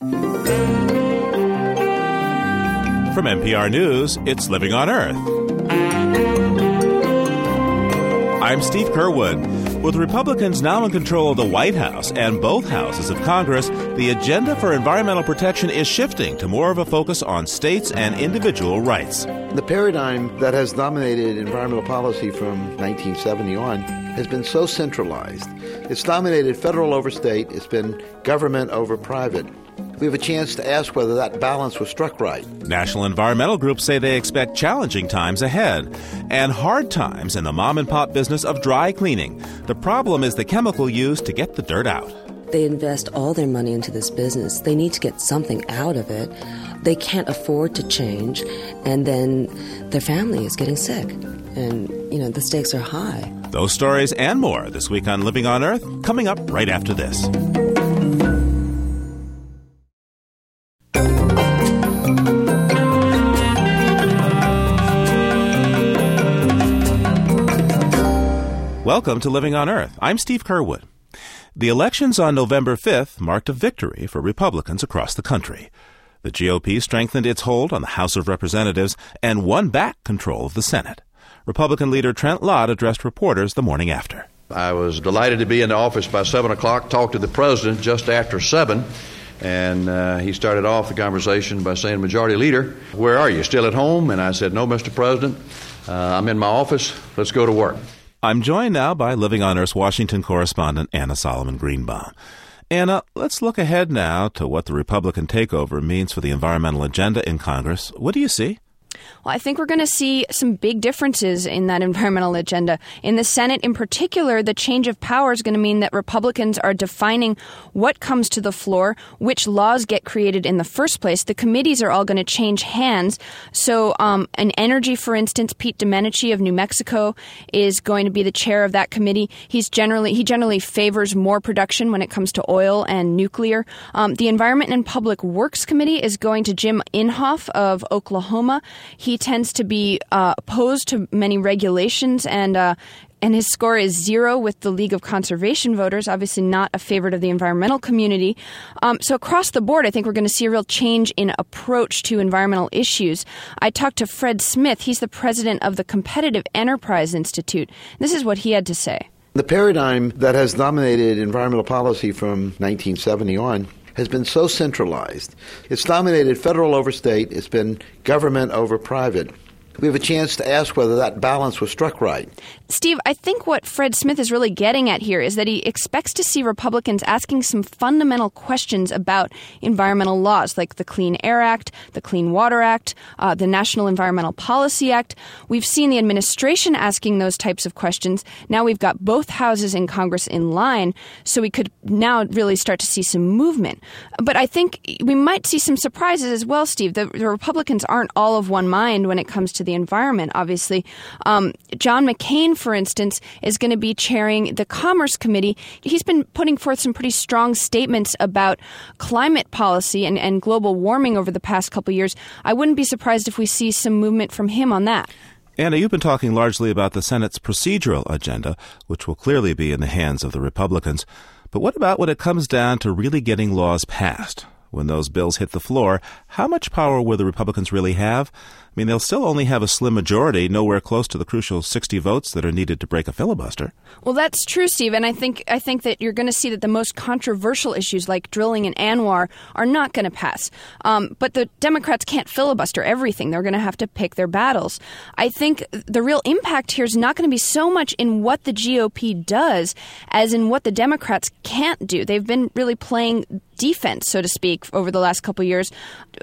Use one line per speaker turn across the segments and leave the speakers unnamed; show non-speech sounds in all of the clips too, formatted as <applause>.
From NPR News, it's Living on Earth. I'm Steve Curwood. With Republicans now in control of the White House and both houses of Congress, the agenda for environmental protection is shifting to more of a focus on states and individual rights.
The paradigm that has dominated environmental policy from 1970 on has been so centralized. It's dominated federal over state, it's been government over private we have a chance to ask whether that balance was struck right.
National environmental groups say they expect challenging times ahead and hard times in the mom and pop business of dry cleaning. The problem is the chemical used to get the dirt out.
They invest all their money into this business. They need to get something out of it. They can't afford to change, and then their family is getting sick. And, you know, the stakes are high.
Those stories and more this week on Living on Earth, coming up right after this. Welcome to Living on Earth. I'm Steve Curwood. The elections on November 5th marked a victory for Republicans across the country. The GOP strengthened its hold on the House of Representatives and won back control of the Senate. Republican leader Trent Lott addressed reporters the morning after.
I was delighted to be in the office by 7 o'clock, talked to the president just after 7, and uh, he started off the conversation by saying, Majority Leader, where are you? Still at home? And I said, No, Mr. President, uh, I'm in my office. Let's go to work.
I'm joined now by Living on Earth's Washington correspondent Anna Solomon Greenbaum. Anna, let's look ahead now to what the Republican takeover means for the environmental agenda in Congress. What do you see?
Well, I think we're going to see some big differences in that <laughs> environmental agenda. In the Senate, in particular, the change of power is going to mean that Republicans are defining what comes to the floor, which laws get created in the first place. The committees are all going to change hands. So, um, in energy, for instance, Pete Domenici of New Mexico is going to be the chair of that committee. He's generally he generally favors more production when it comes to oil and nuclear. Um, the Environment and Public Works Committee is going to Jim Inhofe of Oklahoma. He tends to be uh, opposed to many regulations and uh, and his score is zero with the League of Conservation voters, obviously not a favorite of the environmental community. Um, so, across the board, I think we're going to see a real change in approach to environmental issues. I talked to Fred Smith, he's the president of the Competitive Enterprise Institute. This is what he had to say.
The paradigm that has dominated environmental policy from 1970 on has been so centralized. It's dominated federal over state, it's been government over private we have a chance to ask whether that balance was struck right.
Steve, I think what Fred Smith is really getting at here is that he expects to see Republicans asking some fundamental questions about environmental laws, like the Clean Air Act, the Clean Water Act, uh, the National Environmental Policy Act. We've seen the administration asking those types of questions. Now we've got both houses in Congress in line, so we could now really start to see some movement. But I think we might see some surprises as well, Steve. The, the Republicans aren't all of one mind when it comes to the environment, obviously. Um, John McCain, for instance, is going to be chairing the Commerce Committee. He's been putting forth some pretty strong statements about climate policy and, and global warming over the past couple years. I wouldn't be surprised if we see some movement from him on that.
Anna, you've been talking largely about the Senate's procedural agenda, which will clearly be in the hands of the Republicans. But what about when it comes down to really getting laws passed? When those bills hit the floor, how much power will the Republicans really have? I mean, they'll still only have a slim majority, nowhere close to the crucial 60 votes that are needed to break a filibuster.
Well, that's true, Steve, and I think I think that you're going to see that the most controversial issues like drilling in ANWR are not going to pass. Um, but the Democrats can't filibuster everything; they're going to have to pick their battles. I think the real impact here is not going to be so much in what the GOP does as in what the Democrats can't do. They've been really playing defense, so to speak, over the last couple years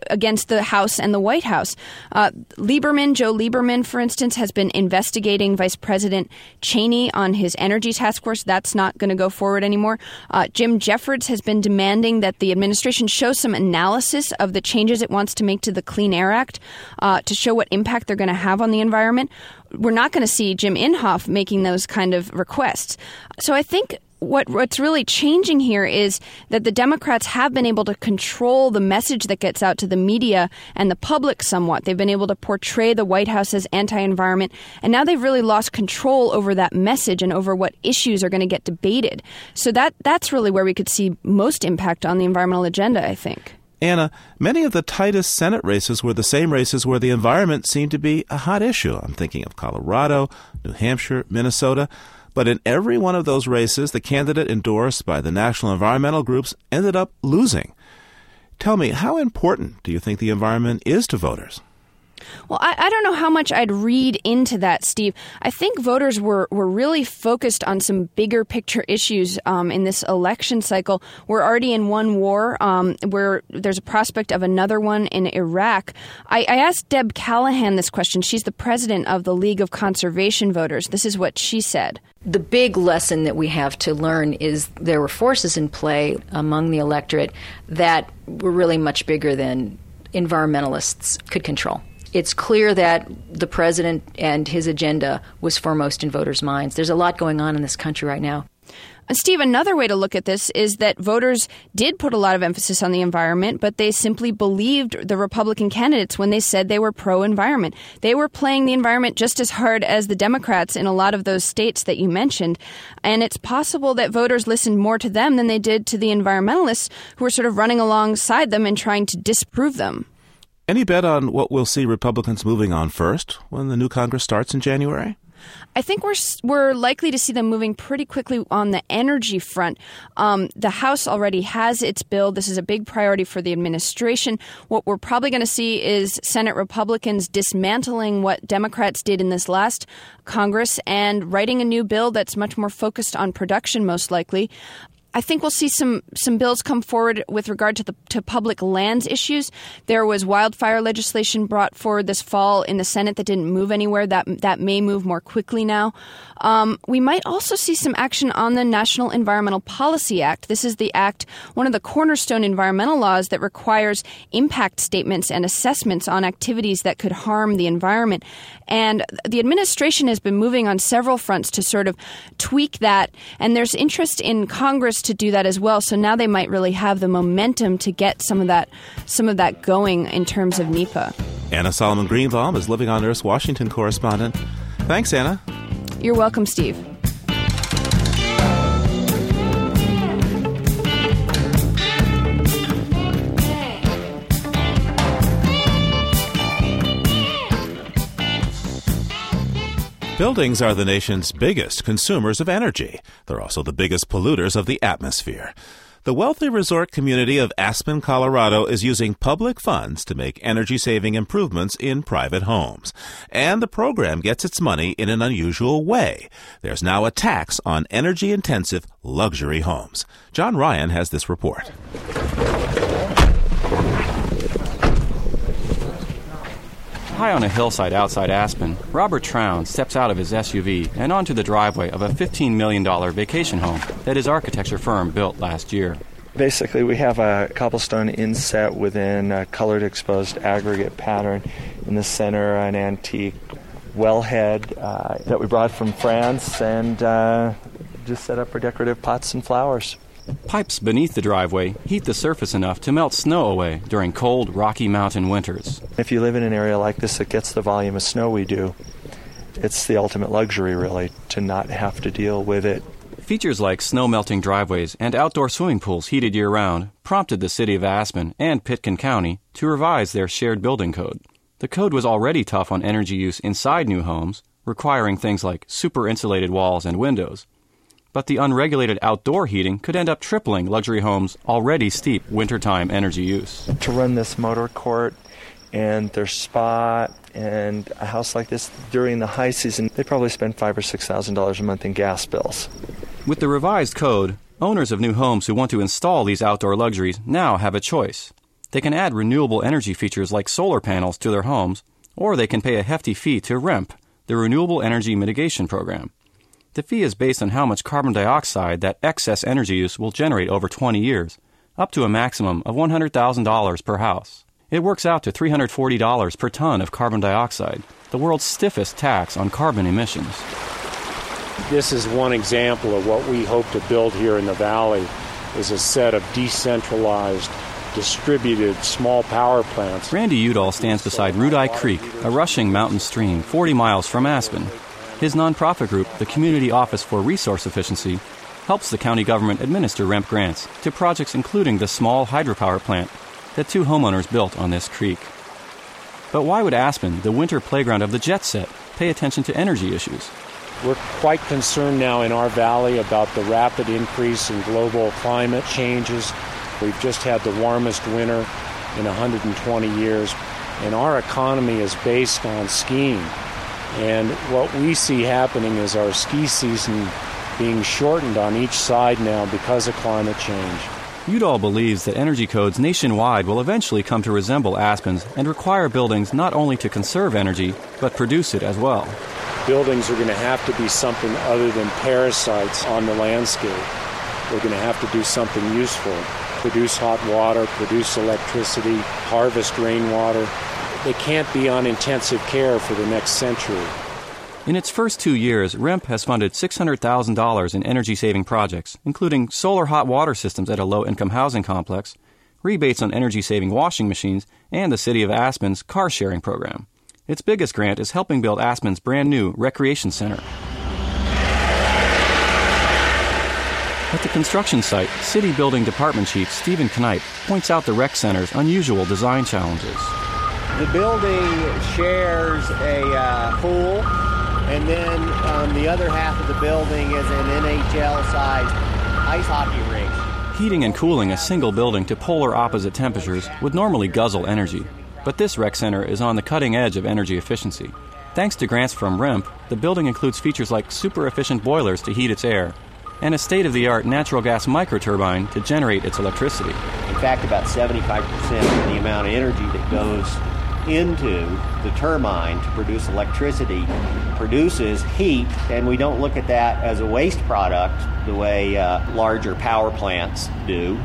against the House and the White House. Uh, Lieberman, Joe Lieberman, for instance, has been investigating Vice President Cheney on his energy task force. That's not going to go forward anymore. Uh, Jim Jeffords has been demanding that the administration show some analysis of the changes it wants to make to the Clean Air Act uh, to show what impact they're going to have on the environment we're not going to see Jim Inhofe making those kind of requests. So I think what what's really changing here is that the Democrats have been able to control the message that gets out to the media and the public somewhat. They've been able to portray the White House as anti-environment, and now they've really lost control over that message and over what issues are going to get debated. So that that's really where we could see most impact on the environmental agenda, I think.
Anna, many of the tightest Senate races were the same races where the environment seemed to be a hot issue. I'm thinking of Colorado, New Hampshire, Minnesota. But in every one of those races, the candidate endorsed by the national environmental groups ended up losing. Tell me, how important do you think the environment is to voters?
Well, I, I, don't know how much I'd read into that, Steve. I think voters were, were really focused on some bigger picture issues um, in this election cycle. We're already in one war um, where there's a prospect of another one in Iraq. I, I asked Deb Callahan this question. She's the president of the League of Conservation Voters. This is what she said.
The big lesson that we have to learn is there were forces in play among the electorate that were really much bigger than environmentalists could control it's clear that the president and his agenda was foremost in voters' minds. There's a lot going on in this country right now.
Uh, Steve, another way to look at this is that voters did put a lot of emphasis on the environment, but they simply believed the Republican candidates when they said they were pro environment. They were playing the environment just as hard as the Democrats in a lot of those states that you mentioned. And it's possible that voters listened more to them than they did to the environmentalists who were sort of running alongside them and trying to disprove them.
Any bet on what we'll see Republicans moving on first when the new Congress starts in January?
I think we're we're likely to see them moving pretty quickly on the energy front. Um, the House already has its bill. This is a big priority for the administration. What we're probably going to see is Senate Republicans dismantling what Democrats did in this last Congress and writing a new bill that's much more focused on production, most likely. I think we'll see some some bills come forward with regard to the to public lands issues. There was wildfire legislation brought forward this fall in the Senate that didn't move anywhere. That that may move more quickly now. Um, we might also see some action on the National Environmental Policy Act. This is the act, one of the cornerstone environmental laws that requires impact statements and assessments on activities that could harm the environment. And the administration has been moving on several fronts to sort of tweak that. And there's interest in Congress to do that as well. So now they might really have the momentum to get some of that some of that going in terms of NEPA.
Anna Solomon Greenbaum is Living on Earth Washington correspondent. Thanks, Anna.
You're welcome, Steve.
Buildings are the nation's biggest consumers of energy. They're also the biggest polluters of the atmosphere. The wealthy resort community of Aspen, Colorado is using public funds to make energy saving improvements in private homes. And the program gets its money in an unusual way. There's now a tax on energy intensive luxury homes. John Ryan has this report.
High on a hillside outside Aspen, Robert Trown steps out of his SUV and onto the driveway of a $15 million vacation home that his architecture firm built last year.
Basically, we have a cobblestone inset within a colored exposed aggregate pattern. In the center, an antique wellhead uh, that we brought from France and uh, just set up for decorative pots and flowers.
Pipes beneath the driveway heat the surface enough to melt snow away during cold Rocky Mountain winters.
If you live in an area like this that gets the volume of snow we do, it's the ultimate luxury, really, to not have to deal with it.
Features like snow melting driveways and outdoor swimming pools heated year round prompted the city of Aspen and Pitkin County to revise their shared building code. The code was already tough on energy use inside new homes, requiring things like super insulated walls and windows but the unregulated outdoor heating could end up tripling luxury homes' already steep wintertime energy use.
To run this motor court and their spa and a house like this during the high season, they probably spend five or six thousand dollars a month in gas bills.
With the revised code, owners of new homes who want to install these outdoor luxuries now have a choice. They can add renewable energy features like solar panels to their homes, or they can pay a hefty fee to REMP, the Renewable Energy Mitigation Program. The fee is based on how much carbon dioxide that excess energy use will generate over 20 years, up to a maximum of $100,000 per house. It works out to $340 per ton of carbon dioxide, the world's stiffest tax on carbon emissions.
This is one example of what we hope to build here in the valley is a set of decentralized distributed small power plants.
Randy Udall stands beside Rudai Creek, a rushing mountain stream 40 miles from Aspen. His nonprofit group, the Community Office for Resource Efficiency, helps the county government administer REMP grants to projects including the small hydropower plant that two homeowners built on this creek. But why would Aspen, the winter playground of the jet set, pay attention to energy issues?
We're quite concerned now in our valley about the rapid increase in global climate changes. We've just had the warmest winter in 120 years, and our economy is based on skiing. And what we see happening is our ski season being shortened on each side now because of climate change.
Udall believes that energy codes nationwide will eventually come to resemble Aspen's and require buildings not only to conserve energy, but produce it as well.
Buildings are going to have to be something other than parasites on the landscape. They're going to have to do something useful produce hot water, produce electricity, harvest rainwater. They can't be on intensive care for the next century.
In its first two years, REMP has funded $600,000 in energy saving projects, including solar hot water systems at a low income housing complex, rebates on energy saving washing machines, and the City of Aspen's car sharing program. Its biggest grant is helping build Aspen's brand new recreation center. At the construction site, City Building Department Chief Stephen Kanipe points out the rec center's unusual design challenges.
The building shares a uh, pool and then um, the other half of the building is an NHL sized ice hockey rink.
Heating and cooling a single building to polar opposite temperatures would normally guzzle energy, but this rec center is on the cutting edge of energy efficiency. Thanks to grants from REMP, the building includes features like super efficient boilers to heat its air and a state of the art natural gas microturbine to generate its electricity.
In fact, about 75% of the amount of energy that goes into the turbine to produce electricity produces heat, and we don't look at that as a waste product the way uh, larger power plants do.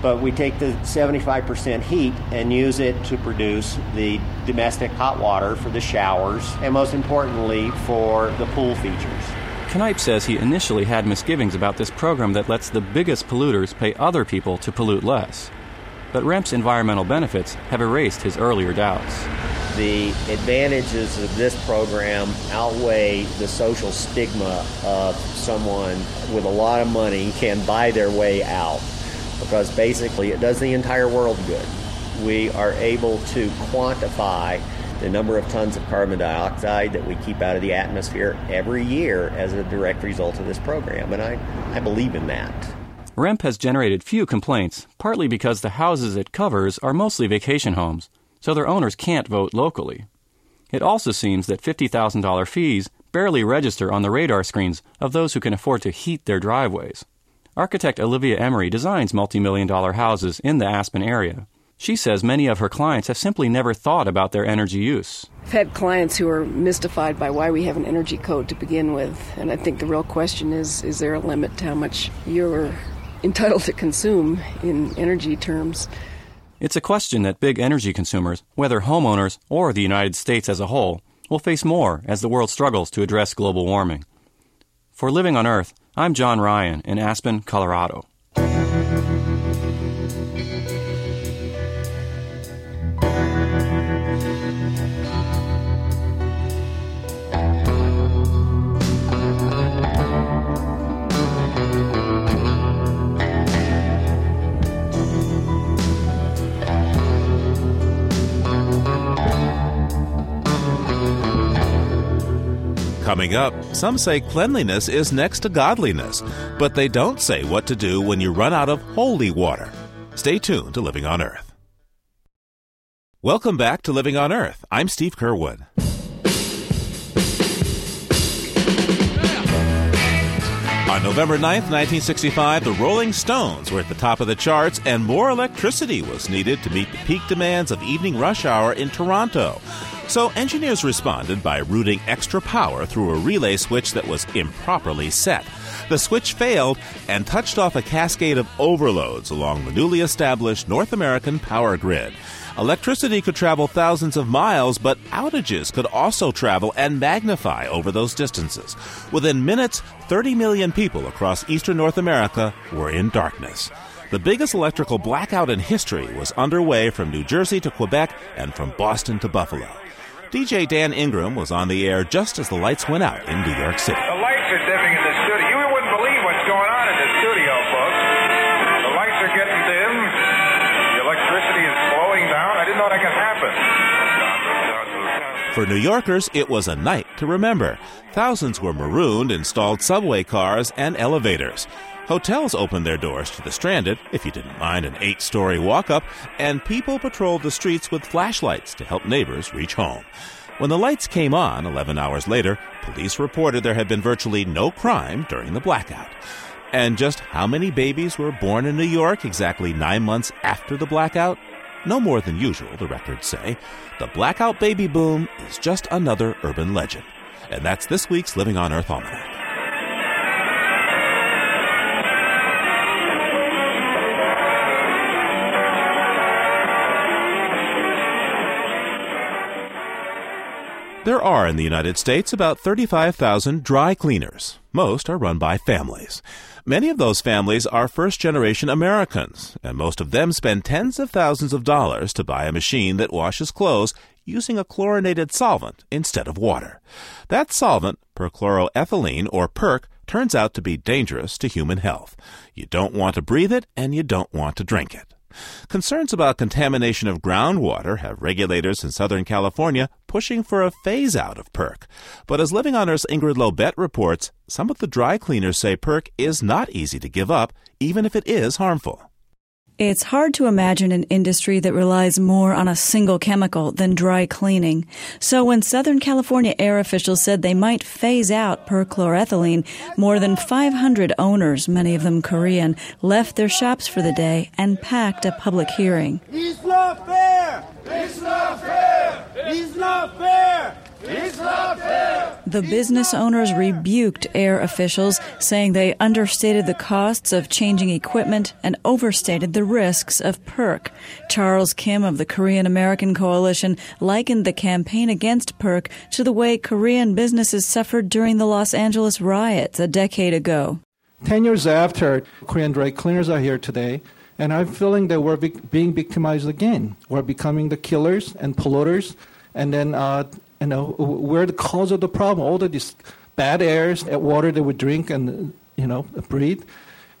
But we take the 75% heat and use it to produce the domestic hot water for the showers, and most importantly, for the pool features.
Kanipe says he initially had misgivings about this program that lets the biggest polluters pay other people to pollute less but REMP's environmental benefits have erased his earlier doubts.
The advantages of this program outweigh the social stigma of someone with a lot of money can buy their way out because basically it does the entire world good. We are able to quantify the number of tons of carbon dioxide that we keep out of the atmosphere every year as a direct result of this program, and I, I believe in that.
REMP has generated few complaints, partly because the houses it covers are mostly vacation homes, so their owners can't vote locally. It also seems that $50,000 fees barely register on the radar screens of those who can afford to heat their driveways. Architect Olivia Emery designs multi million dollar houses in the Aspen area. She says many of her clients have simply never thought about their energy use.
I've had clients who are mystified by why we have an energy code to begin with, and I think the real question is is there a limit to how much you're entitled to consume in energy terms.
It's a question that big energy consumers, whether homeowners or the United States as a whole, will face more as the world struggles to address global warming. For Living on Earth, I'm John Ryan in Aspen, Colorado.
Coming up, some say cleanliness is next to godliness, but they don't say what to do when you run out of holy water. Stay tuned to Living on Earth. Welcome back to Living on Earth. I'm Steve Curwood. On November 9th, 1965, the Rolling Stones were at the top of the charts, and more electricity was needed to meet the peak demands of evening rush hour in Toronto. So engineers responded by routing extra power through a relay switch that was improperly set. The switch failed and touched off a cascade of overloads along the newly established North American power grid. Electricity could travel thousands of miles, but outages could also travel and magnify over those distances. Within minutes, 30 million people across eastern North America were in darkness. The biggest electrical blackout in history was underway from New Jersey to Quebec and from Boston to Buffalo. DJ Dan Ingram was on the air just as the lights went out in New York City.
The lights are dimming in the studio. You wouldn't believe what's going on in the studio, folks. The lights are getting dim. The electricity is flowing down. I didn't know that could happen.
For New Yorkers, it was a night to remember. Thousands were marooned in stalled subway cars and elevators. Hotels opened their doors to the stranded, if you didn't mind an eight story walk up, and people patrolled the streets with flashlights to help neighbors reach home. When the lights came on 11 hours later, police reported there had been virtually no crime during the blackout. And just how many babies were born in New York exactly nine months after the blackout? No more than usual, the records say. The blackout baby boom is just another urban legend. And that's this week's Living on Earth Almanac. There are in the United States about 35,000 dry cleaners. Most are run by families. Many of those families are first generation Americans, and most of them spend tens of thousands of dollars to buy a machine that washes clothes using a chlorinated solvent instead of water. That solvent, perchloroethylene or PERC, turns out to be dangerous to human health. You don't want to breathe it and you don't want to drink it. Concerns about contamination of groundwater have regulators in Southern California pushing for a phase out of PERC. But as Living on Earth's Ingrid Lobet reports, some of the dry cleaners say PERC is not easy to give up, even if it is harmful.
It's hard to imagine an industry that relies more on a single chemical than dry cleaning. So when Southern California air officials said they might phase out perchloroethylene, more than 500 owners, many of them Korean, left their shops for the day and packed a public hearing.
It's not fair! It's not fair! It's not fair! It's not fair!
The business owners rebuked air officials, saying they understated the costs of changing equipment and overstated the risks of PERC. Charles Kim of the Korean American Coalition likened the campaign against PERC to the way Korean businesses suffered during the Los Angeles riots a decade ago.
Ten years after, Korean dry cleaners are here today, and I'm feeling that we're being victimized again. We're becoming the killers and polluters, and then uh, you know, we're the cause of the problem. All of these bad airs, water that we drink and, you know, breathe.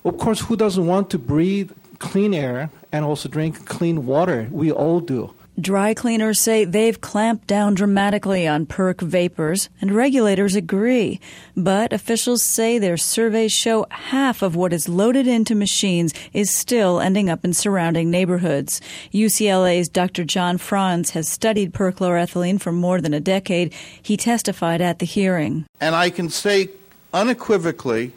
Of course, who doesn't want to breathe clean air and also drink clean water? We all do.
Dry cleaners say they've clamped down dramatically on PERC vapors, and regulators agree. But officials say their surveys show half of what is loaded into machines is still ending up in surrounding neighborhoods. UCLA's Dr. John Froines has studied perchloroethylene for more than a decade. He testified at the hearing.
And I can say unequivocally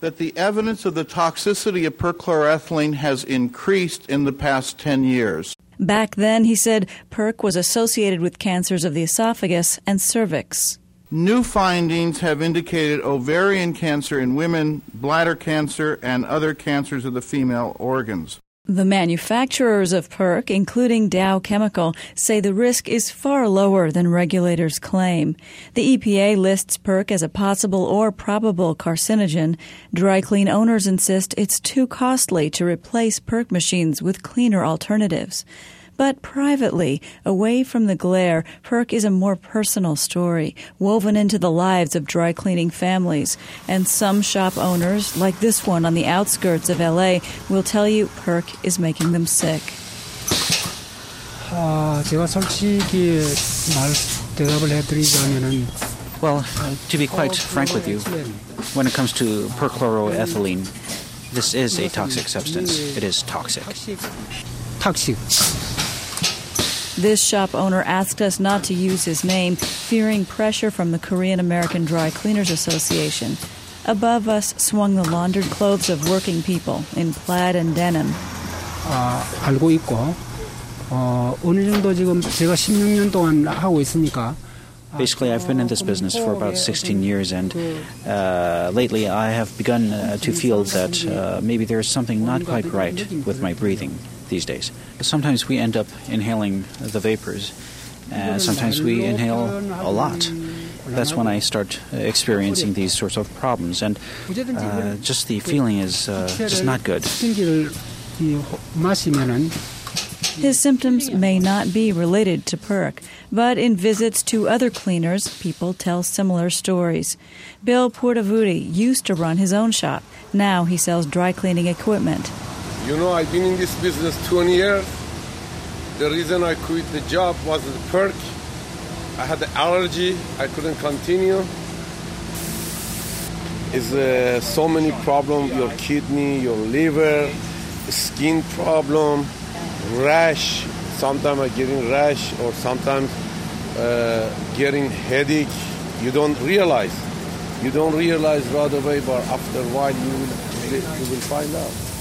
that the evidence of the toxicity of perchloroethylene has increased in the past 10 years.
Back then, he said, PERC was associated with cancers of the esophagus and cervix.
New findings have indicated ovarian cancer in women, bladder cancer, and other cancers of the female organs.
The manufacturers of PERC, including Dow Chemical, say the risk is far lower than regulators claim. The EPA lists PERC as a possible or probable carcinogen. Dry clean owners insist it's too costly to replace PERC machines with cleaner alternatives. But privately, away from the glare, PERC is a more personal story, woven into the lives of dry cleaning families. And some shop owners, like this one on the outskirts of LA, will tell you PERC is making them sick.
well, to be quite frank with you, when it comes to perchloroethylene, this is a toxic substance. It is toxic.
Toxic.
This shop owner asked us not to use his name, fearing pressure from the Korean American Dry Cleaners Association. Above us swung the laundered clothes of working people in plaid and denim.
아, 알고 있고 어, 어느 정도 지금 제가 16년 동안 하고 있으니까
Basically, I've been in this business for about 16 years, and uh, lately I have begun uh, to feel that uh, maybe there's something not quite right with my breathing these days. Sometimes we end up inhaling the vapors, and sometimes we inhale a lot. That's when I start experiencing these sorts of problems, and uh, just the feeling is uh, just not good.
His symptoms may not be related to PERC, but in visits to other cleaners, people tell similar stories. Bill Portavudi used to run his own shop. Now he sells dry cleaning equipment.
You know, I've been in this business 20 years. The reason I quit the job was the PERC. I had the allergy. I couldn't continue. Is uh, so many problems: your kidney, your liver, skin problem, rash. Sometimes I getting rash, or sometimes uh, getting headache. You don't realize. You don't realize right away, but after a while you will you will find out.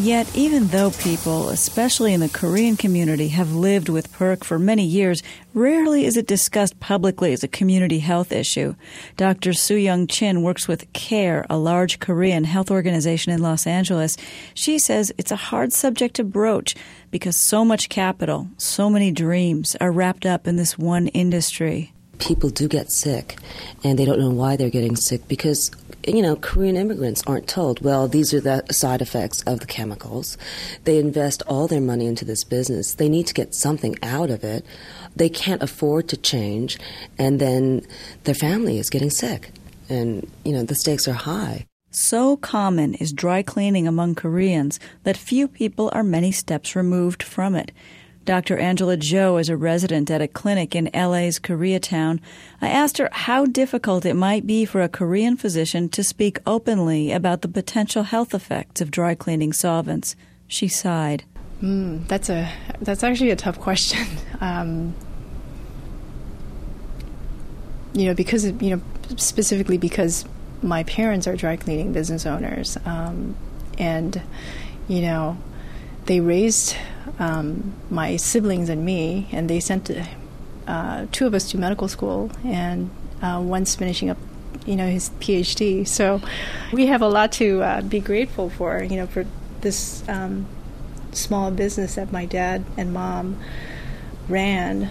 Yet, even though people, especially in the Korean community, have lived with PERC for many years, rarely is it discussed publicly as a community health issue. Dr. Soo Young Chin works with KHEIR, a large Korean health organization in Los Angeles. She says it's a hard subject to broach because so much capital, so many dreams are wrapped up in this one industry.
People do get sick, and they don't know why they're getting sick because you know, Korean immigrants aren't told, well, these are the side effects of the chemicals. They invest all their money into this business. They need to get something out of it. They can't afford to change, and then their family is getting sick. And, you know, the stakes are high.
So common is dry cleaning among Koreans that few people are many steps removed from it. Dr. Angela Jo is a resident at a clinic in LA's Koreatown. I asked her how difficult it might be for a Korean physician to speak openly about the potential health effects of dry cleaning solvents. She sighed.
Mm, that's a that's actually a tough question. <laughs> Um, you know, because you know specifically because my parents are dry cleaning business owners, um, and you know they raised um, my siblings and me, and they sent uh, two of us to medical school, and uh, one's finishing up, you know, his PhD. So we have a lot to uh, be grateful for, you know, for this um, small business that my dad and mom ran.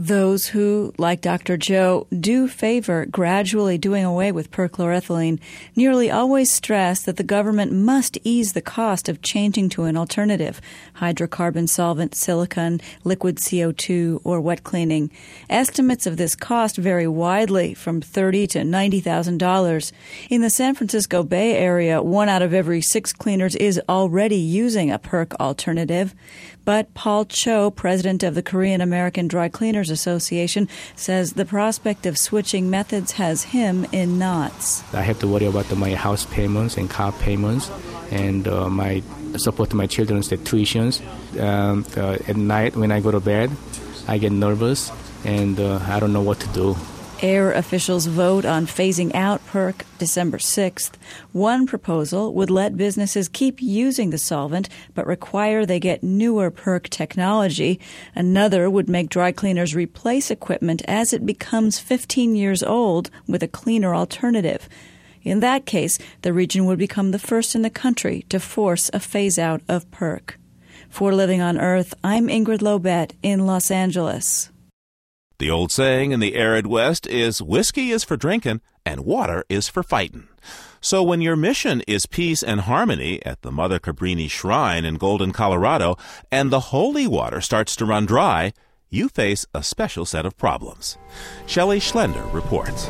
Those who, like Dr. Jo, do favor gradually doing away with perchloroethylene nearly always stress that the government must ease the cost of changing to an alternative hydrocarbon solvent, silicone, liquid CO2, or wet cleaning. Estimates of this cost vary widely from thirty to ninety thousand dollars. In the San Francisco Bay Area, one out of every six cleaners is already using a PERC alternative. But Paul Cho, president of the Korean American Dry Cleaners Association, says the prospect of switching methods has him in knots.
I have to worry about my house payments and car payments and uh, my support my children's tuitions. Um, uh, at night when I go to bed, I get nervous and uh, I don't know what to do.
Air officials vote on phasing out PERC December 6th. One proposal would let businesses keep using the solvent, but require they get newer PERC technology. Another would make dry cleaners replace equipment as it becomes 15 years old with a cleaner alternative. In that case, the region would become the first in the country to force a phase out of PERC. For Living on Earth, I'm Ingrid Lobet in Los Angeles.
The old saying in the arid West is whiskey is for drinking and water is for fighting. So when your mission is peace and harmony at the Mother Cabrini Shrine in Golden, Colorado, and the holy water starts to run dry, you face a special set of problems. Shelley Schlender reports.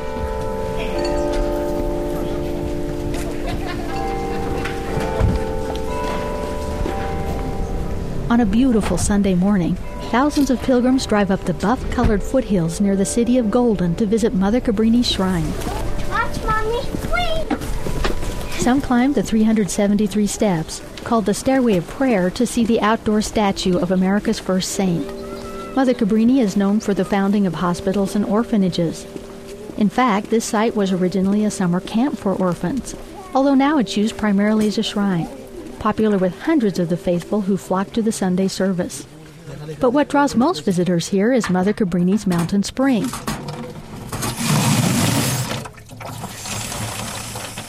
On a beautiful Sunday morning, thousands of pilgrims drive up the buff colored foothills near the city of Golden to visit Mother Cabrini's shrine.
Watch, Mommy. Wait!
Some climb the 373 steps, called the Stairway of Prayer, to see the outdoor statue of America's first saint. Mother Cabrini is known for the founding of hospitals and orphanages. In fact, this site was originally a summer camp for orphans, although now it's used primarily as a shrine popular with hundreds of the faithful who flock to the Sunday service. But what draws most visitors here is Mother Cabrini's mountain spring.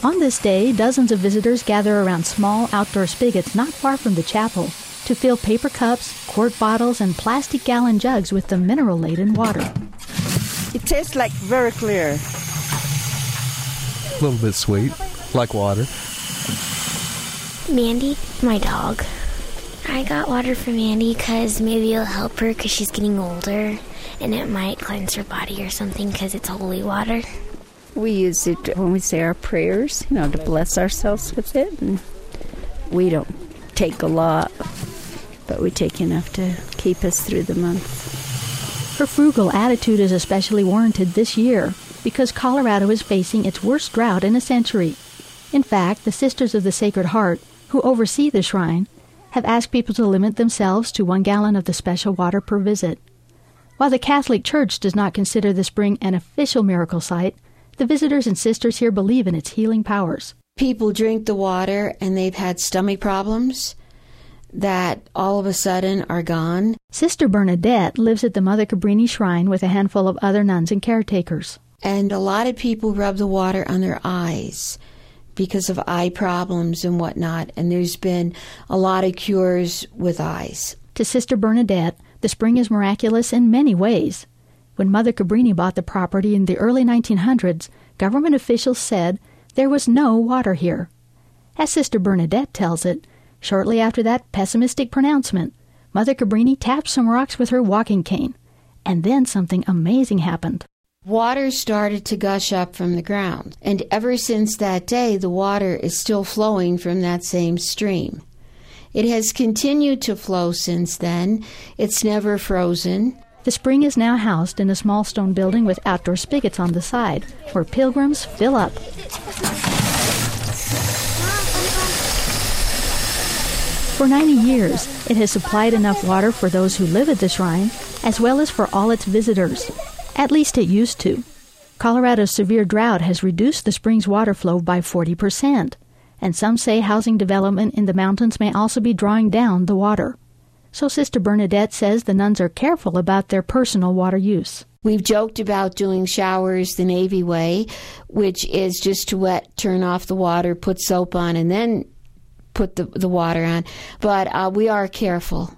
On this day, dozens of visitors gather around small outdoor spigots not far from the chapel to fill paper cups, quart bottles, and plastic gallon jugs with the mineral laden water.
It tastes like very clear.
A little bit sweet, like water.
Mandy, my dog. I got water from Mandy because maybe it'll help her because she's getting older and it might cleanse her body or something because it's holy water.
We use it when we say our prayers, you know, to bless ourselves with it. And we don't take a lot, but we take enough to keep us through the month.
Her frugal attitude is especially warranted this year because Colorado is facing its worst drought in a century. In fact, the Sisters of the Sacred Heart, who oversee the shrine, have asked people to limit themselves to one gallon of the special water per visit. While the Catholic Church does not consider the spring an official miracle site, the visitors and sisters here believe in its healing powers.
People drink the water and they've had stomach problems that all of a sudden are gone.
Sister Bernadette lives at the Mother Cabrini Shrine with a handful of other nuns and caretakers.
And a lot of people rub the water on their eyes because of eye problems and whatnot. And there's been a lot of cures with eyes.
To Sister Bernadette, the spring is miraculous in many ways. When Mother Cabrini bought the property in the early 1900s, government officials said there was no water here. As Sister Bernadette tells it, shortly after that pessimistic pronouncement, Mother Cabrini tapped some rocks with her walking cane, and then something amazing happened.
Water started to gush up from the ground, and ever since that day, the water is still flowing from that same stream. It has continued to flow since then. It's never frozen.
The spring is now housed in a small stone building with outdoor spigots on the side, where pilgrims fill up. For 90 years, it has supplied enough water for those who live at the shrine, as well as for all its visitors. At least it used to. Colorado's severe drought has reduced the spring's water flow by 40%, and some say housing development in the mountains may also be drawing down the water. So Sister Bernadette says the nuns are careful about their personal water use.
We've joked about doing showers the Navy way, which is just to wet, turn off the water, put soap on, and then put the, the water on. But uh, we are careful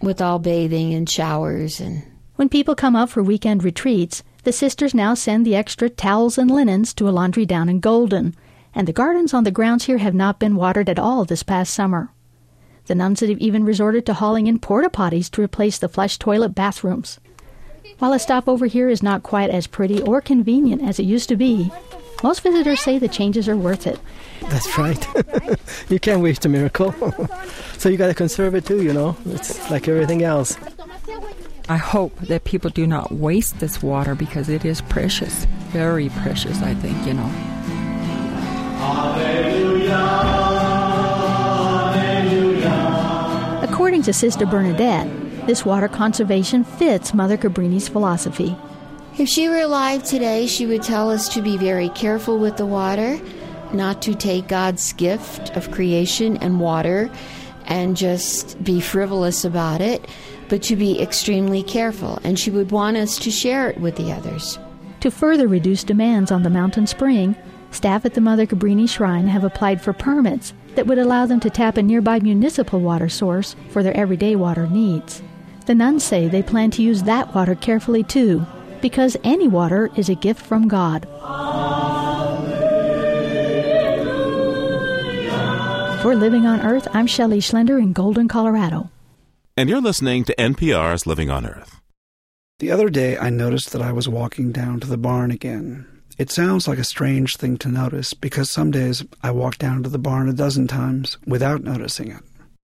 with all bathing and showers and
when people come up for weekend retreats, the sisters now send the extra towels and linens to a laundry down in Golden, and the gardens on the grounds here have not been watered at all this past summer. The nuns have even resorted to hauling in porta potties to replace the flush toilet bathrooms. While a stop over here is not quite as pretty or convenient as it used to be, most visitors say the changes are worth it.
That's right. <laughs> you can't waste a miracle. <laughs> so you got to conserve it too, you know. It's like everything else.
I hope that people do not waste this water because it is precious, very precious, I think, you know.
According to Sister Bernadette, this water conservation fits Mother Cabrini's philosophy.
If she were alive today, she would tell us to be very careful with the water, not to take God's gift of creation and water and just be frivolous about it but to be extremely careful, and she would want us to share it with the others.
To further reduce demands on the mountain spring, staff at the Mother Cabrini Shrine have applied for permits that would allow them to tap a nearby municipal water source for their everyday water needs. The nuns say they plan to use that water carefully too, because any water is a gift from God. For Living on Earth, I'm Shelley Schlender in Golden, Colorado
and you're listening to NPR's Living on Earth.
The other day, I noticed that I was walking down to the barn again. It sounds like a strange thing to notice because some days I walk down to the barn a dozen times without noticing it.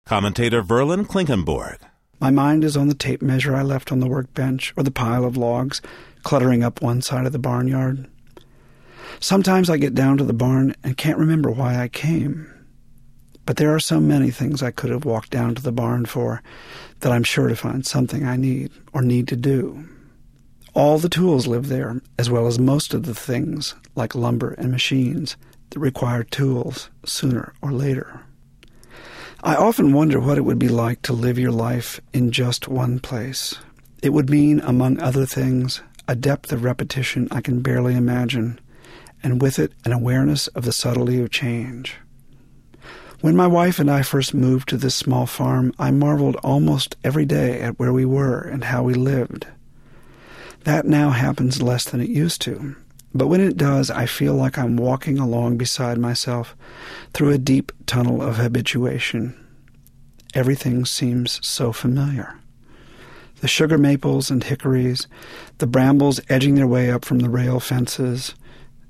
Commentator Verlin Klinkenborg.
My mind is on the tape measure I left on the workbench or the pile of logs cluttering up one side of the barnyard. Sometimes I get down to the barn and can't remember why I came. But there are so many things I could have walked down to the barn for that I'm sure to find something I need or need to do. All the tools live there, as well as most of the things, like lumber and machines, that require tools sooner or later. I often wonder what it would be like to live your life in just one place. It would mean, among other things, a depth of repetition I can barely imagine, and with it an awareness of the subtlety of change. When my wife and I first moved to this small farm, I marveled almost every day at where we were and how we lived. That now happens less than it used to, but when it does, I feel like I'm walking along beside myself through a deep tunnel of habituation. Everything seems so familiar. The sugar maples and hickories, the brambles edging their way up from the rail fences,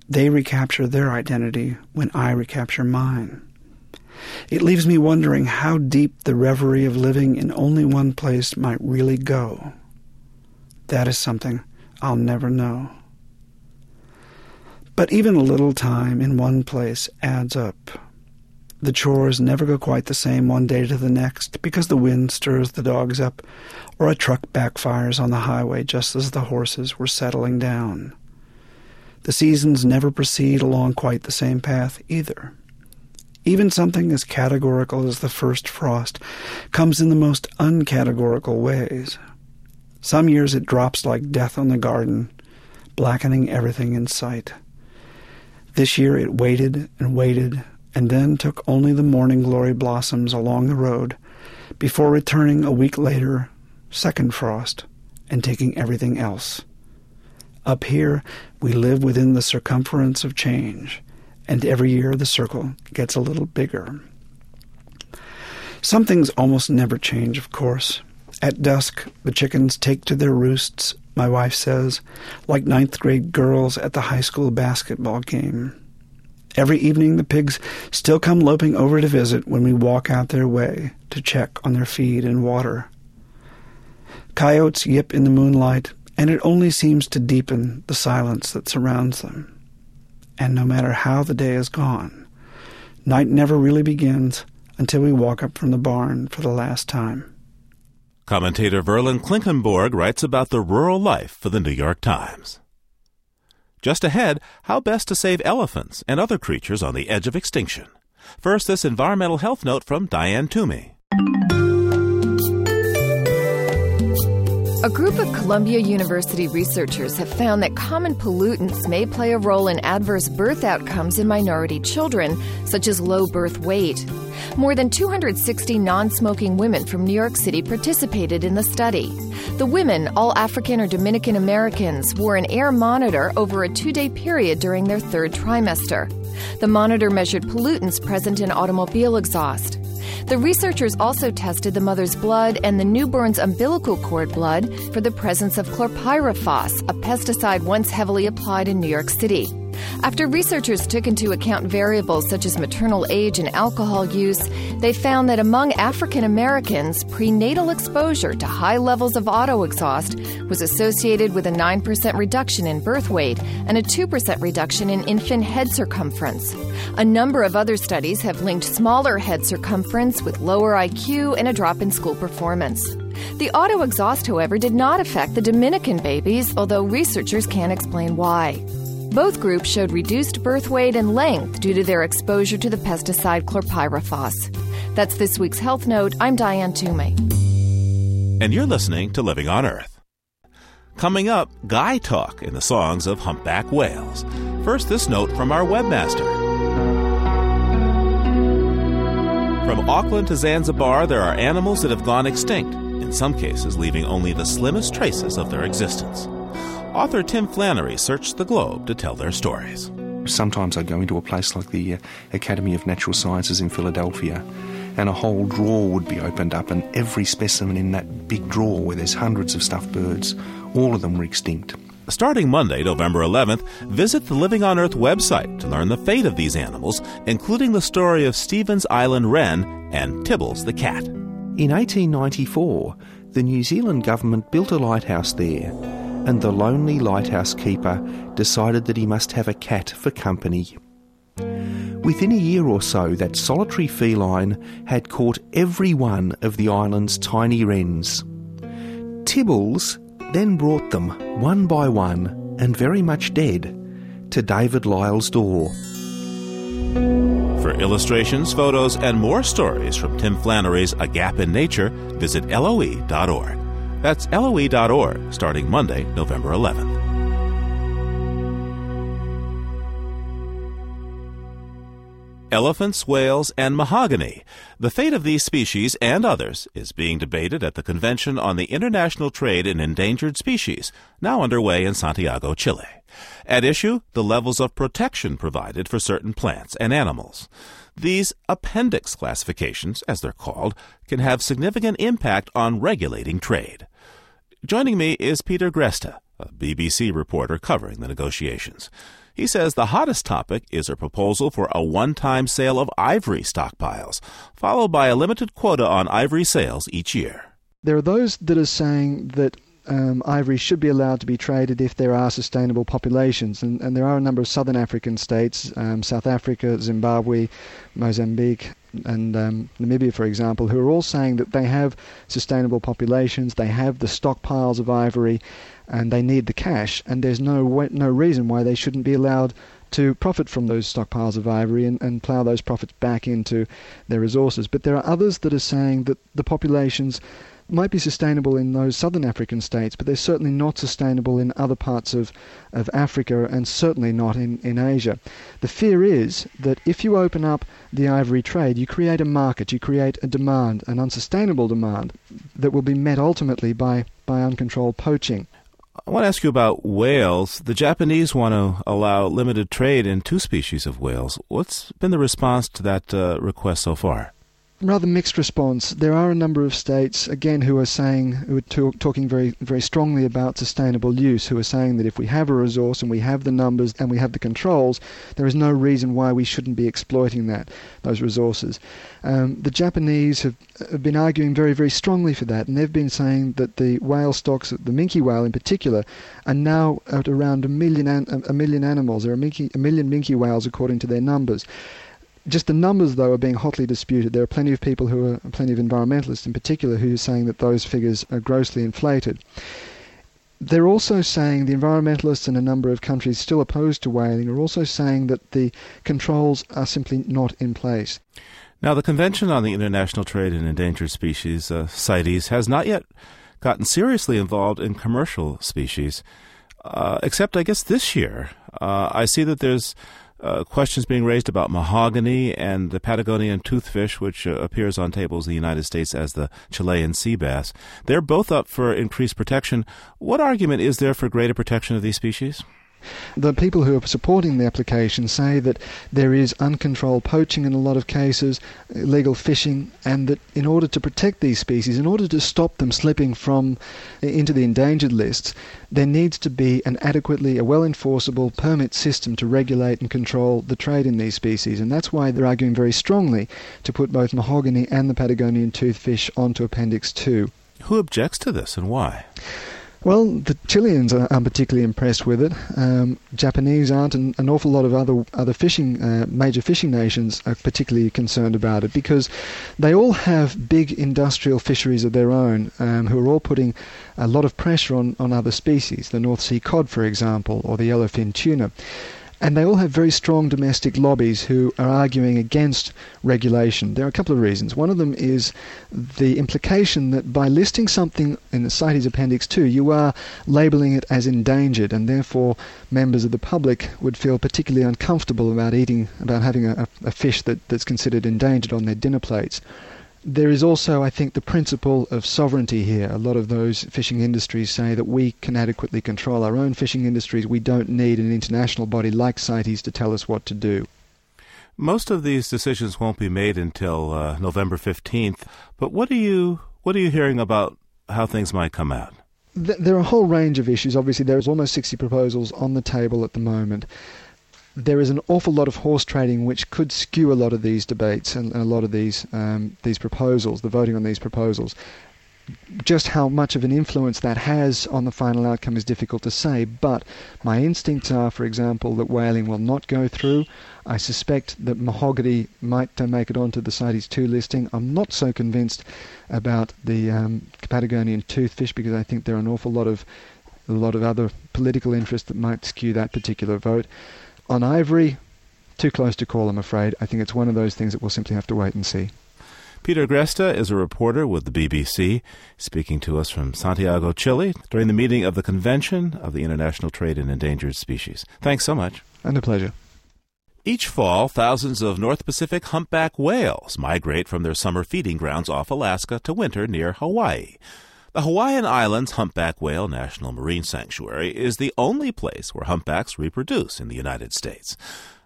they recapture their identity when I recapture mine. It leaves me wondering how deep the reverie of living in only one place might really go. That is something I'll never know. But even a little time in one place adds up. The chores never go quite the same one day to the next because the wind stirs the dogs up or a truck backfires on the highway just as the horses were settling down. The seasons never proceed along quite the same path either. Even something as categorical as the first frost comes in the most uncategorical ways. Some years it drops like death on the garden, blackening everything in sight. This year it waited and waited and then took only the morning glory blossoms along the road before returning a week later, second frost, and taking everything else. Up here, we live within the circumference of change, and every year the circle gets a little bigger. Some things almost never change, of course. At dusk, the chickens take to their roosts, my wife says, like ninth grade girls at the high school basketball game. Every evening, the pigs still come loping over to visit when we walk out their way to check on their feed and water. Coyotes yip in the moonlight, and it only seems to deepen the silence that surrounds them. And no matter how the day is gone, night never really begins until we walk up from the barn for the last time.
Commentator Verlin Klinkenborg writes about the rural life for the New York Times. Just ahead, how best to save elephants and other creatures on the edge of extinction. First, this environmental health note from Diane Toomey.
A group of Columbia University researchers have found that common pollutants may play a role in adverse birth outcomes in minority children, such as low birth weight. More than 260 non smoking women from New York City participated in the study. The women, all African or Dominican Americans, wore an air monitor over a two day period during their third trimester. The monitor measured pollutants present in automobile exhaust. The researchers also tested the mother's blood and the newborn's umbilical cord blood for the presence of chlorpyrifos, a pesticide once heavily applied in New York City. After researchers took into account variables such as maternal age and alcohol use, they found that among African Americans, prenatal exposure to high levels of auto exhaust was associated with a 9% reduction in birth weight and a 2% reduction in infant head circumference. A number of other studies have linked smaller head circumference with lower IQ and a drop in school performance. The auto exhaust, however, did not affect the Dominican babies, although researchers can't explain why. Both groups showed reduced birth weight and length due to their exposure to the pesticide chlorpyrifos. That's this week's Health Note. I'm Diane Toomey.
And you're listening to Living on Earth. Coming up, Guy Talk in the songs of humpback whales. First, this note from our webmaster. From Auckland to Zanzibar, there are animals that have gone extinct, in some cases leaving only the slimmest traces of their existence. Author Tim Flannery searched the globe to tell their stories.
Sometimes I'd go into a place like the uh, Academy of Natural Sciences in Philadelphia, and a whole drawer would be opened up, and every specimen in that big drawer where there's hundreds of stuffed birds, all of them were extinct.
Starting Monday, November 11th, visit the Living on Earth website to learn the fate of these animals, including the story of Stephens Island wren and Tibbles the cat.
In 1894, the New Zealand government built a lighthouse there, and the lonely lighthouse keeper decided that he must have a cat for company. Within a year or so, that solitary feline had caught every one of the island's tiny wrens. Tibbles then brought them, one by one, and very much dead, to David Lyall's door.
For illustrations, photos, and more stories from Tim Flannery's A Gap in Nature, visit loe.org. That's loe.org, starting Monday, November 11th. Elephants, whales, and mahogany. The fate of these species and others is being debated at the Convention on the International Trade in Endangered Species, now underway in Santiago, Chile. At issue, the levels of protection provided for certain plants and animals. These appendix classifications, as they're called, can have significant impact on regulating trade. Joining me is Peter Greste, a BBC reporter covering the negotiations. He says the hottest topic is a proposal for a one time sale of ivory stockpiles, followed by a limited quota on ivory sales each year.
There are those that are saying that um, ivory should be allowed to be traded if there are sustainable populations. And, and there are a number of southern African states, um, South Africa, Zimbabwe, Mozambique, and um, Namibia, for example, who are all saying that they have sustainable populations, they have the stockpiles of ivory, and they need the cash, and there's no no reason why they shouldn't be allowed to profit from those stockpiles of ivory and, and plough those profits back into their resources. But there are others that are saying that the populations might be sustainable in those southern African states, but they're certainly not sustainable in other parts of, of Africa and certainly not in, in Asia. The fear is that if you open up the ivory trade, you create a market, you create a demand, an unsustainable demand that will be met ultimately by, by uncontrolled poaching.
I want to ask you about whales. The Japanese want to allow limited trade in two species of whales. What's been the response to that uh, request so far?
Rather mixed response. There are a number of states, again, who are saying, who are talk, talking very, very strongly about sustainable use, who are saying that if we have a resource and we have the numbers and we have the controls, there is no reason why we shouldn't be exploiting that, those resources. Um, the Japanese have, have been arguing very, very strongly for that, and they've been saying that the whale stocks, the minke whale in particular, are now at around a million, an, a million animals. There are minke, a million minke whales according to their numbers just the numbers, though, are being hotly disputed. There are plenty of people who are, plenty of environmentalists in particular, who are saying that those figures are grossly inflated. They're also saying, the environmentalists in a number of countries still opposed to whaling are also saying that the controls are simply not in place.
Now, the Convention on the International Trade in Endangered Species, uh, CITES, has not yet gotten seriously involved in commercial species, uh, except, I guess, this year. Uh, I see that there's uh, questions being raised about mahogany and the Patagonian toothfish, which uh, appears on tables in the United States as the Chilean sea bass. They're both up for increased protection. What argument is there for greater protection of these species?
The people who are supporting the application say that there is uncontrolled poaching in a lot of cases, illegal fishing, and that in order to protect these species, in order to stop them slipping from into the endangered lists, there needs to be an adequately, a well enforceable permit system to regulate and control the trade in these species. And that's why they're arguing very strongly to put both mahogany and the Patagonian toothfish onto Appendix 2.
Who objects to this and why?
Well, the Chileans are, aren't particularly impressed with it. Um, Japanese aren't, and an awful lot of other other fishing uh, major fishing nations are particularly concerned about it because they all have big industrial fisheries of their own, um, who are all putting a lot of pressure on, on other species. The North Sea cod, for example, or the yellowfin tuna. And they all have very strong domestic lobbies who are arguing against regulation. There are a couple of reasons. One of them is the implication that by listing something in the CITES Appendix 2, you are labeling it as endangered, and therefore members of the public would feel particularly uncomfortable about eating, about having a, a fish that, that's considered endangered on their dinner plates. There is also, I think, the principle of sovereignty here. A lot of those fishing industries say that we can adequately control our own fishing industries. We don't need an international body like CITES to tell us what to do.
Most of these decisions won't be made until uh, November 15th. But what are you what are you hearing about how things might come out?
There are a whole range of issues. Obviously, there's almost 60 proposals on the table at the moment there is an awful lot of horse trading which could skew a lot of these debates and, and a lot of these um, these proposals, the voting on these proposals. Just how much of an influence that has on the final outcome is difficult to say, but my instincts are, for example, that whaling will not go through. I suspect that mahogany might uh, make it onto the CITES 2 listing. I'm not so convinced about the um, Patagonian toothfish because I think there are an awful lot of a lot of other political interests that might skew that particular vote. On Ivory, too close to call, I'm afraid. I think it's one of those things that we'll simply have to wait and see.
Peter Greste is a reporter with the BBC, speaking to us from Santiago, Chile, during the meeting of the Convention of the International Trade in Endangered Species. Thanks so much.
And a pleasure.
Each fall, thousands of North Pacific humpback whales migrate from their summer feeding grounds off Alaska to winter near Hawaii. The Hawaiian Islands Humpback Whale National Marine Sanctuary is the only place where humpbacks reproduce in the United States.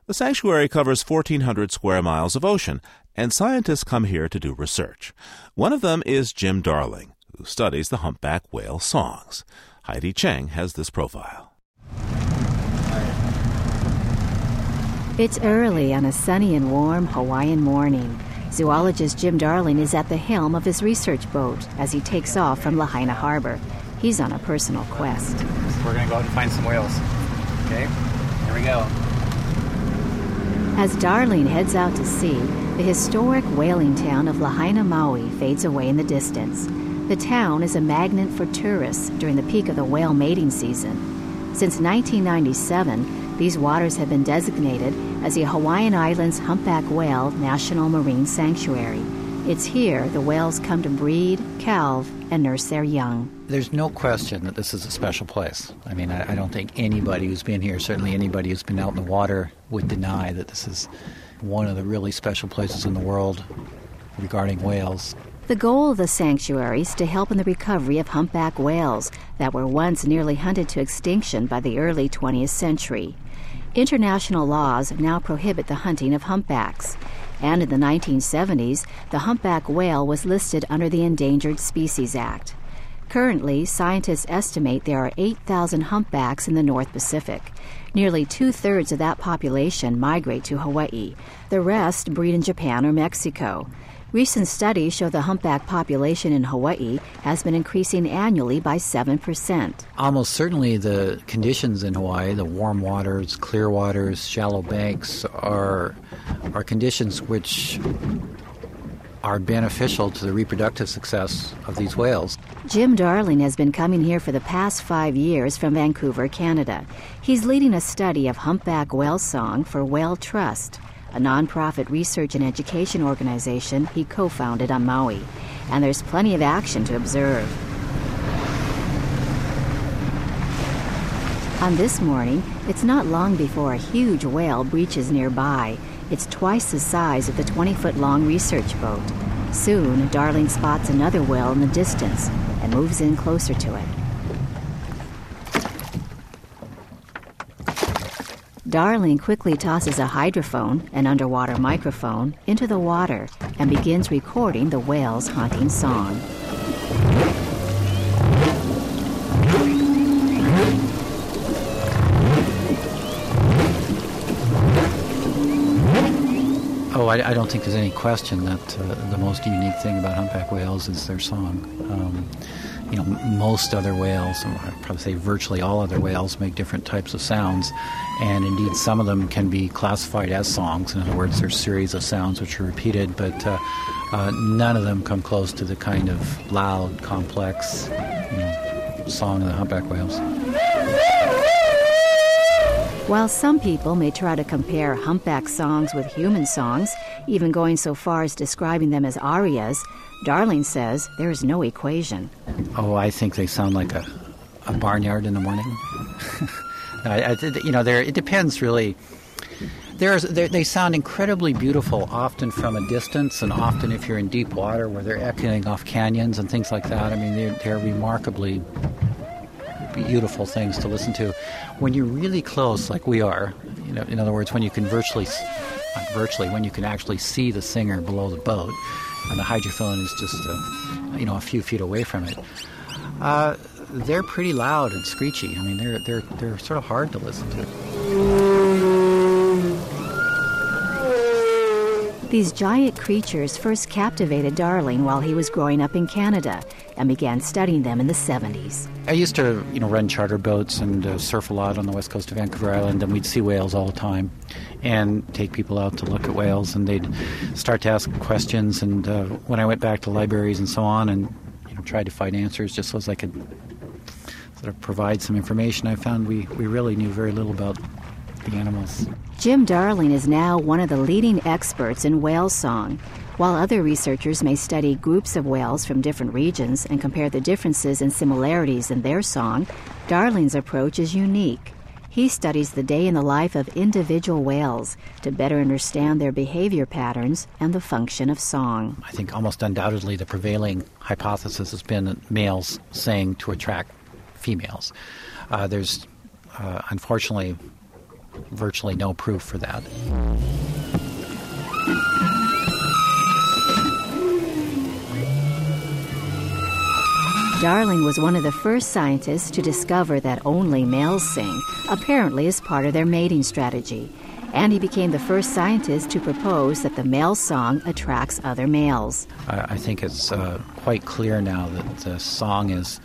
The sanctuary covers 1,400 square miles of ocean, and scientists come here to do research. One of them is Jim Darling, who studies the humpback whale songs. Heidi Chang has this profile.
It's early on a sunny and warm Hawaiian morning. Zoologist Jim Darling is at the helm of his research boat as he takes off from Lahaina Harbor. He's on a personal quest.
We're going to go out and find some whales. Okay, here we go.
As Darling heads out to sea, the historic whaling town of Lahaina, Maui fades away in the distance. The town is a magnet for tourists during the peak of the whale mating season. Since 1997, these waters have been designated as the Hawaiian Islands Humpback Whale National Marine Sanctuary. It's here the whales come to breed, calve, and nurse their young.
There's no question that this is a special place. I mean, I, I, don't think anybody who's been here, certainly anybody who's been out in the water, would deny that this is one of the really special places in the world regarding whales.
The goal of the sanctuary is to help in the recovery of humpback whales that were once nearly hunted to extinction by the early 20th century. International laws now prohibit the hunting of humpbacks and in the 1970s, the humpback whale was listed under the Endangered Species Act. Currently, scientists estimate there are 8,000 humpbacks in the North Pacific. Nearly two thirds of that population migrate to Hawaii. The rest breed in Japan or Mexico. Recent studies show the humpback population in Hawaii has been increasing annually by 7%.
Almost certainly, the conditions in Hawaii, the warm waters, clear waters, shallow banks, are, are conditions which are beneficial to the reproductive success of these whales.
Jim Darling has been coming here for the past five years from Vancouver, Canada. He's leading a study of humpback whale song for Whale Trust a nonprofit research and education organization he co founded on Maui. And there's plenty of action to observe. On this morning, it's not long before a huge whale breaches nearby. It's twice the size of the 20 foot long research boat. Soon, Darling spots another whale in the distance and moves in closer to it. Darling quickly tosses a hydrophone, an underwater microphone, into the water and begins recording the whale's haunting song.
Oh, I, I, don't think there's any question that uh, the most unique thing about humpback whales is their song. Um, you know, most other whales, I'd probably say virtually all other whales, make different types of sounds, and indeed some of them can be classified as songs. In other words, there's a series of sounds which are repeated, but uh, uh, none of them come close to the kind of loud, complex you know, song of the humpback whales.
While some people may try to compare humpback songs with human songs, even going so far as describing them as arias, Darling says there is no equation.
Oh, I think they sound like a, a barnyard in the morning. <laughs> I, I, you know, it depends really. There's, they sound incredibly beautiful, often from a distance, and often if you're in deep water where they're echoing off canyons and things like that. I mean, they're, they're remarkably beautiful things to listen to. When you're really close, like we are, you know, in other words, when you can virtually, virtually, when you can actually see the singer below the boat, and the hydrophone is just uh, you know a few feet away from it. Uh, they're pretty loud and screechy. I mean, they're they're they're sort of hard to listen to.
These giant creatures first captivated Darling while he was growing up in Canada and began studying them in the 70s.
I used to, you know, run charter boats and uh, surf a lot on the west coast of Vancouver Island, and we'd see whales all the time and take people out to look at whales, and they'd start to ask questions. And uh, when I went back to libraries and so on and you know, tried to find answers just so as I could sort of provide some information, I found we, we really knew very little about the animals.
Jim Darling is now one of the leading experts in whale song. While other researchers may study groups of whales from different regions and compare the differences and similarities in their song, Darling's approach is unique. He studies the day in the life of individual whales to better understand their behavior patterns and the function of song.
I think almost undoubtedly the prevailing hypothesis has been that males sing to attract females. Uh, there's uh, unfortunately virtually no proof for that.
Darling was one of the first scientists to discover that only males sing, apparently as part of their mating strategy. And he became the first scientist to propose that the male song attracts other males.
I, I think it's uh, quite clear now that the song is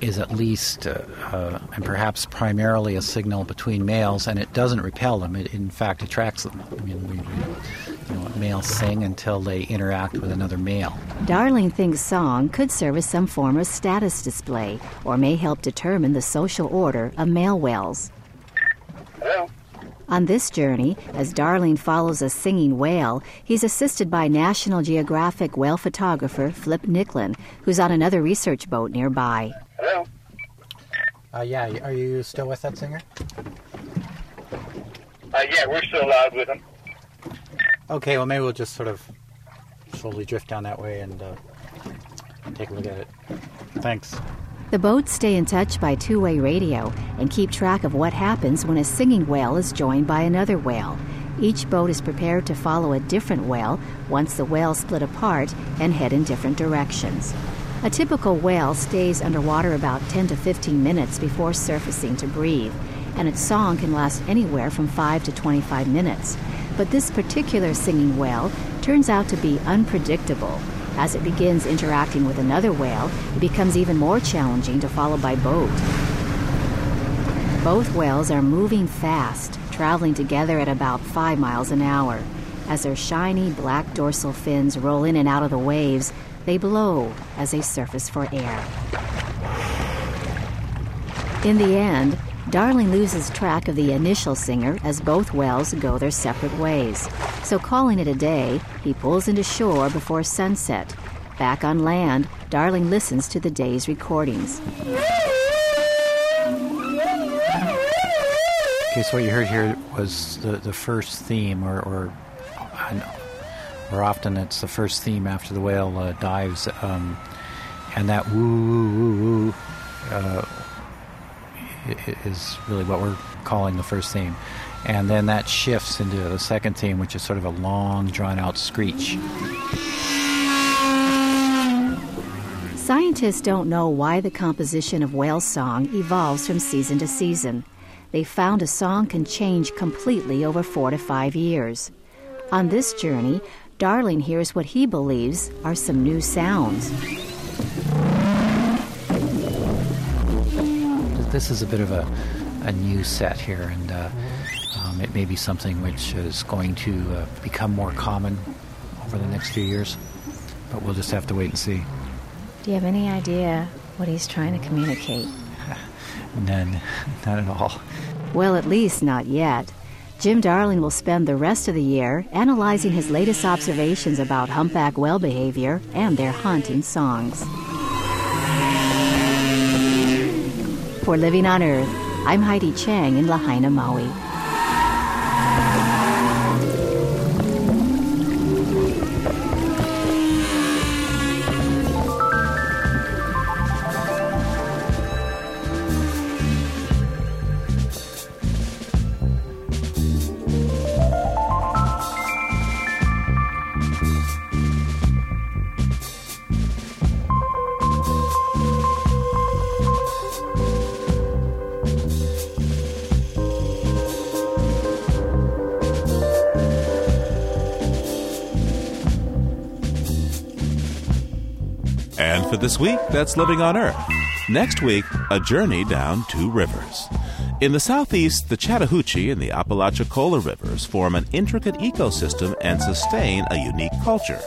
is at least, uh, uh, and perhaps primarily, a signal between males, and it doesn't repel them. It, in fact, attracts them. I mean, we, you know, males sing until they interact with another male.
Darling thinks song could serve as some form of status display or may help determine the social order of male whales.
Hello?
On this journey, as Darling follows a singing whale, he's assisted by National Geographic whale photographer Flip Nicklin, who's on another research boat nearby.
Hello?
Uh, yeah, are you still with that singer?
Uh, yeah, we're still live with him.
Okay, well, maybe we'll just sort of slowly drift down that way and uh, take a look at it. Thanks.
The boats stay in touch by two way radio and keep track of what happens when a singing whale is joined by another whale. Each boat is prepared to follow a different whale once the whales split apart and head in different directions. A typical whale stays underwater about 10 to 15 minutes before surfacing to breathe, and its song can last anywhere from 5 to 25 minutes. But this particular singing whale turns out to be unpredictable. As it begins interacting with another whale, it becomes even more challenging to follow by boat. Both whales are moving fast, traveling together at about 5 miles an hour. As their shiny black dorsal fins roll in and out of the waves, they blow as they surface for air. In the end, Darling loses track of the initial singer as both whales go their separate ways. So, calling it a day, he pulls into shore before sunset. Back on land, Darling listens to the day's recordings.
Okay, so what you heard here was the, the first theme, or, or, or often it's the first theme after the whale uh, dives, um, and that woo woo woo woo uh, is really what we're calling the first theme. And then that shifts into the second theme, which is sort of a long, drawn out screech.
Scientists don't know why the composition of whale song evolves from season to season. They found a song can change completely over four to five years. On this journey, Darling hears what he believes are some new sounds.
This is a bit of a, a new set here, and uh, um, it may be something which is going to uh, become more common over the next few years, but we'll just have to wait and see.
Do you have any idea what he's trying to communicate? <laughs>
None, <laughs> not at all.
Well, at least not yet. Jim Darling will spend the rest of the year analyzing his latest observations about humpback whale behavior and their haunting songs. For Living on Earth, I'm Heidi Chang in Lahaina, Maui.
For this week, that's Living on Earth. Next week, a journey down two rivers. In the southeast, the Chattahoochee and the Apalachicola rivers form an intricate ecosystem and sustain a unique culture.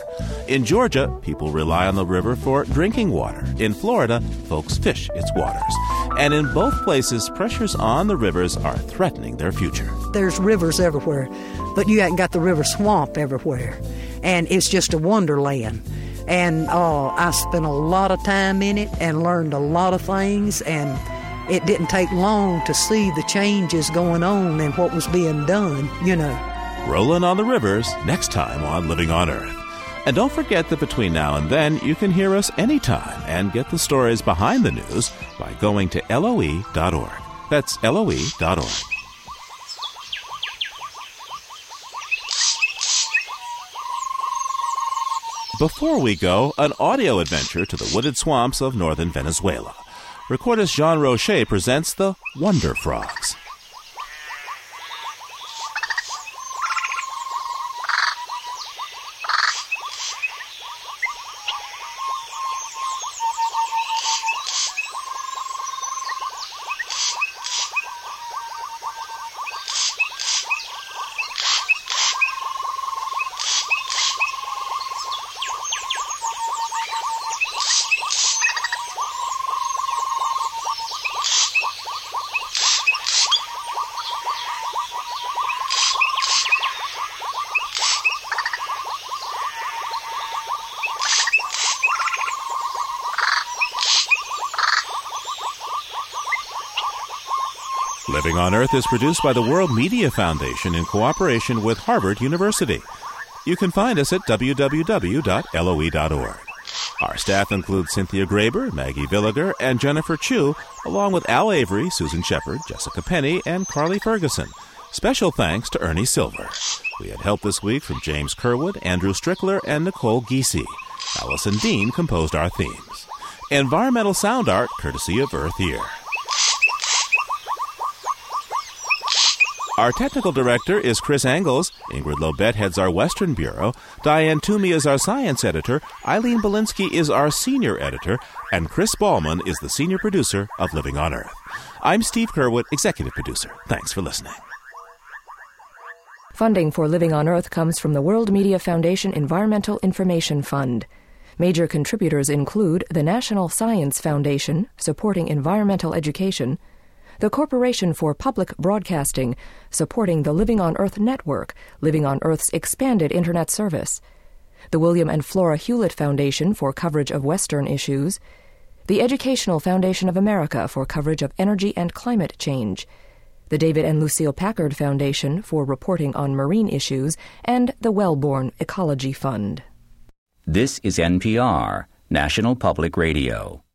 In Georgia, people rely on the river for drinking water. In Florida, folks fish its waters. And in both places, pressures on the rivers are threatening their future.
There's rivers everywhere, but you ain't got the river swamp everywhere. And it's just a wonderland. And uh, I spent a lot of time in it and learned a lot of things. And it didn't take long to see the changes going on and what was being done, you know.
Rolling on the Rivers next time on Living on Earth. And don't forget that between now and then, you can hear us anytime and get the stories behind the news by going to loe.org. That's loe.org. Before we go, an audio adventure to the wooded swamps of northern Venezuela. Recordist Jean Roché presents the Wonder Frogs. Living on Earth is produced by the World Media Foundation in cooperation with Harvard University. You can find us at www.loe.org. Our staff includes Cynthia Graber, Maggie Villiger, and Jennifer Chu, along with Al Avery, Susan Shepard, Jessica Penny, and Carly Ferguson. Special thanks to Ernie Silver. We had help this week from James Curwood, Andrew Strickler, and Nicole Giese. Allison Dean composed our themes. Environmental sound art courtesy of EarthEar. Our technical director is Chris Engles. Ingrid Lobet heads our Western Bureau. Diane Toomey is our science editor. Eileen Bolinsky is our senior editor. And Chris Ballman is the senior producer of Living on Earth. I'm Steve Curwood, executive producer. Thanks for listening.
Funding for Living on Earth comes from the World Media Foundation Environmental Information Fund. Major contributors include the National Science Foundation, supporting environmental education, the Corporation for Public Broadcasting, supporting the Living on Earth network, Living on Earth's expanded Internet service, the William and Flora Hewlett Foundation for coverage of Western issues, the Educational Foundation of America for coverage of energy and climate change, the David and Lucile Packard Foundation for reporting on marine issues, and the Wellborn Ecology Fund.
This is NPR, National Public Radio.